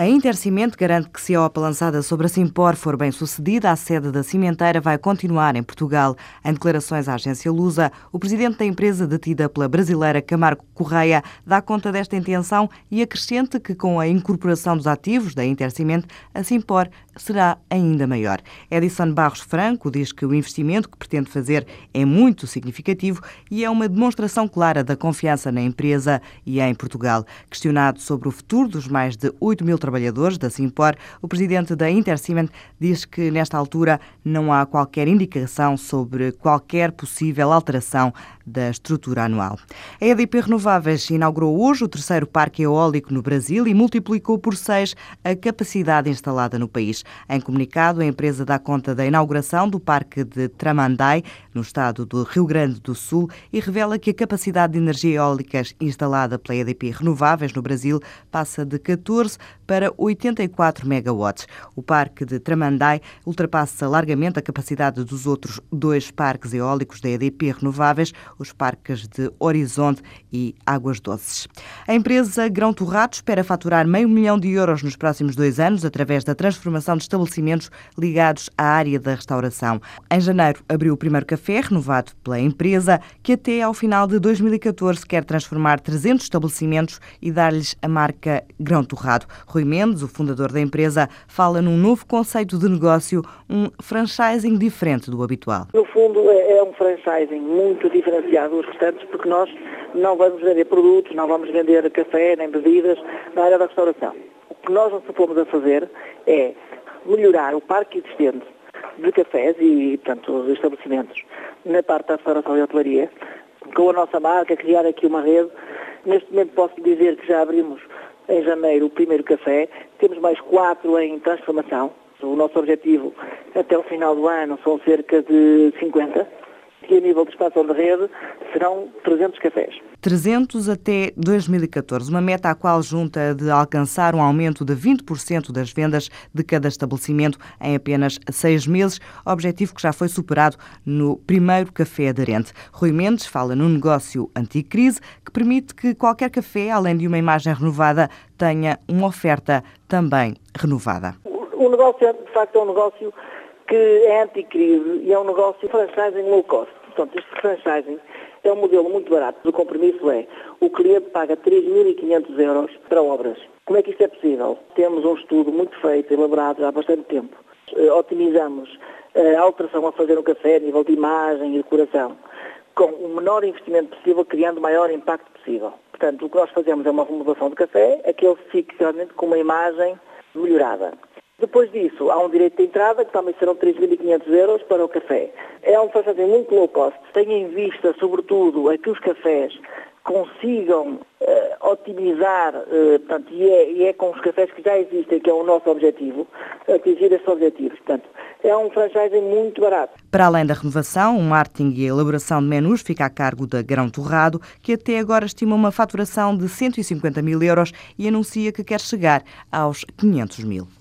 A Intercimento garante que se a OPA lançada sobre a Simpor for bem sucedida, a sede da cimenteira vai continuar em Portugal. Em declarações à agência Lusa, o presidente da empresa detida pela brasileira Camargo Correia dá conta desta intenção e acrescente que com a incorporação dos ativos da Intercimento, a Simpor será ainda maior. Edison Barros Franco diz que o investimento que pretende fazer é muito significativo e é uma demonstração clara da confiança na empresa e em Portugal. Questionado sobre o futuro dos mais de 8 mil trabalhadores, trabalhadores da Simpor, o presidente da Intercement diz que nesta altura não há qualquer indicação sobre qualquer possível alteração da estrutura anual. A EDP Renováveis inaugurou hoje o terceiro parque eólico no Brasil e multiplicou por seis a capacidade instalada no país. Em comunicado, a empresa dá conta da inauguração do parque de Tramandai, no estado do Rio Grande do Sul, e revela que a capacidade de energia eólica instalada pela EDP Renováveis no Brasil passa de 14 para 84 megawatts. O parque de Tramandai ultrapassa largamente a capacidade dos outros dois parques eólicos da EDP Renováveis, os parques de Horizonte e Águas Doces. A empresa Grão Torrado espera faturar meio milhão de euros nos próximos dois anos através da transformação de estabelecimentos ligados à área da restauração. Em janeiro abriu o primeiro café renovado pela empresa, que até ao final de 2014 quer transformar 300 estabelecimentos e dar-lhes a marca Grão Torrado. Rui Mendes, o fundador da empresa, fala num novo conceito de negócio, um franchising diferente do habitual. No fundo, é, é um franchising muito diferenciado dos restantes, porque nós não vamos vender produtos, não vamos vender café nem bebidas na área da restauração. O que nós nos propomos a fazer é melhorar o parque existente de cafés e, portanto, os estabelecimentos na parte da restauração e hotelaria, com a nossa marca, criar aqui uma rede. Neste momento posso dizer que já abrimos em janeiro o primeiro café, temos mais quatro em transformação. O nosso objetivo até o final do ano são cerca de 50 e a nível de expansão de rede serão 300 cafés. 300 até 2014, uma meta à qual junta de alcançar um aumento de 20% das vendas de cada estabelecimento em apenas seis meses, objetivo que já foi superado no primeiro café aderente. Rui Mendes fala num negócio anticrise que permite que qualquer café, além de uma imagem renovada, tenha uma oferta também renovada. O negócio, de facto, é um negócio que é anticrise e é um negócio franchising low cost. Portanto, este franchising é um modelo muito barato. O compromisso é o cliente paga 3.500 euros para obras. Como é que isto é possível? Temos um estudo muito feito, elaborado há bastante tempo. Eh, otimizamos a alteração a fazer um café a nível de imagem e decoração com o menor investimento possível, criando o maior impacto possível. Portanto, o que nós fazemos é uma remodelação do café, é que ele fique realmente com uma imagem melhorada. Depois disso, há um direito de entrada, que também serão 3.500 euros para o café. É um franchising muito low cost. Tem em vista, sobretudo, a que os cafés consigam uh, otimizar, uh, portanto, e é, e é, com os cafés que já existem, que é o nosso objetivo, atingir esses objetivos. Portanto, é um franchising muito barato. Para além da renovação, o marketing e a elaboração de menus fica a cargo da Grão Torrado, que até agora estima uma faturação de 150 mil euros e anuncia que quer chegar aos 500 mil.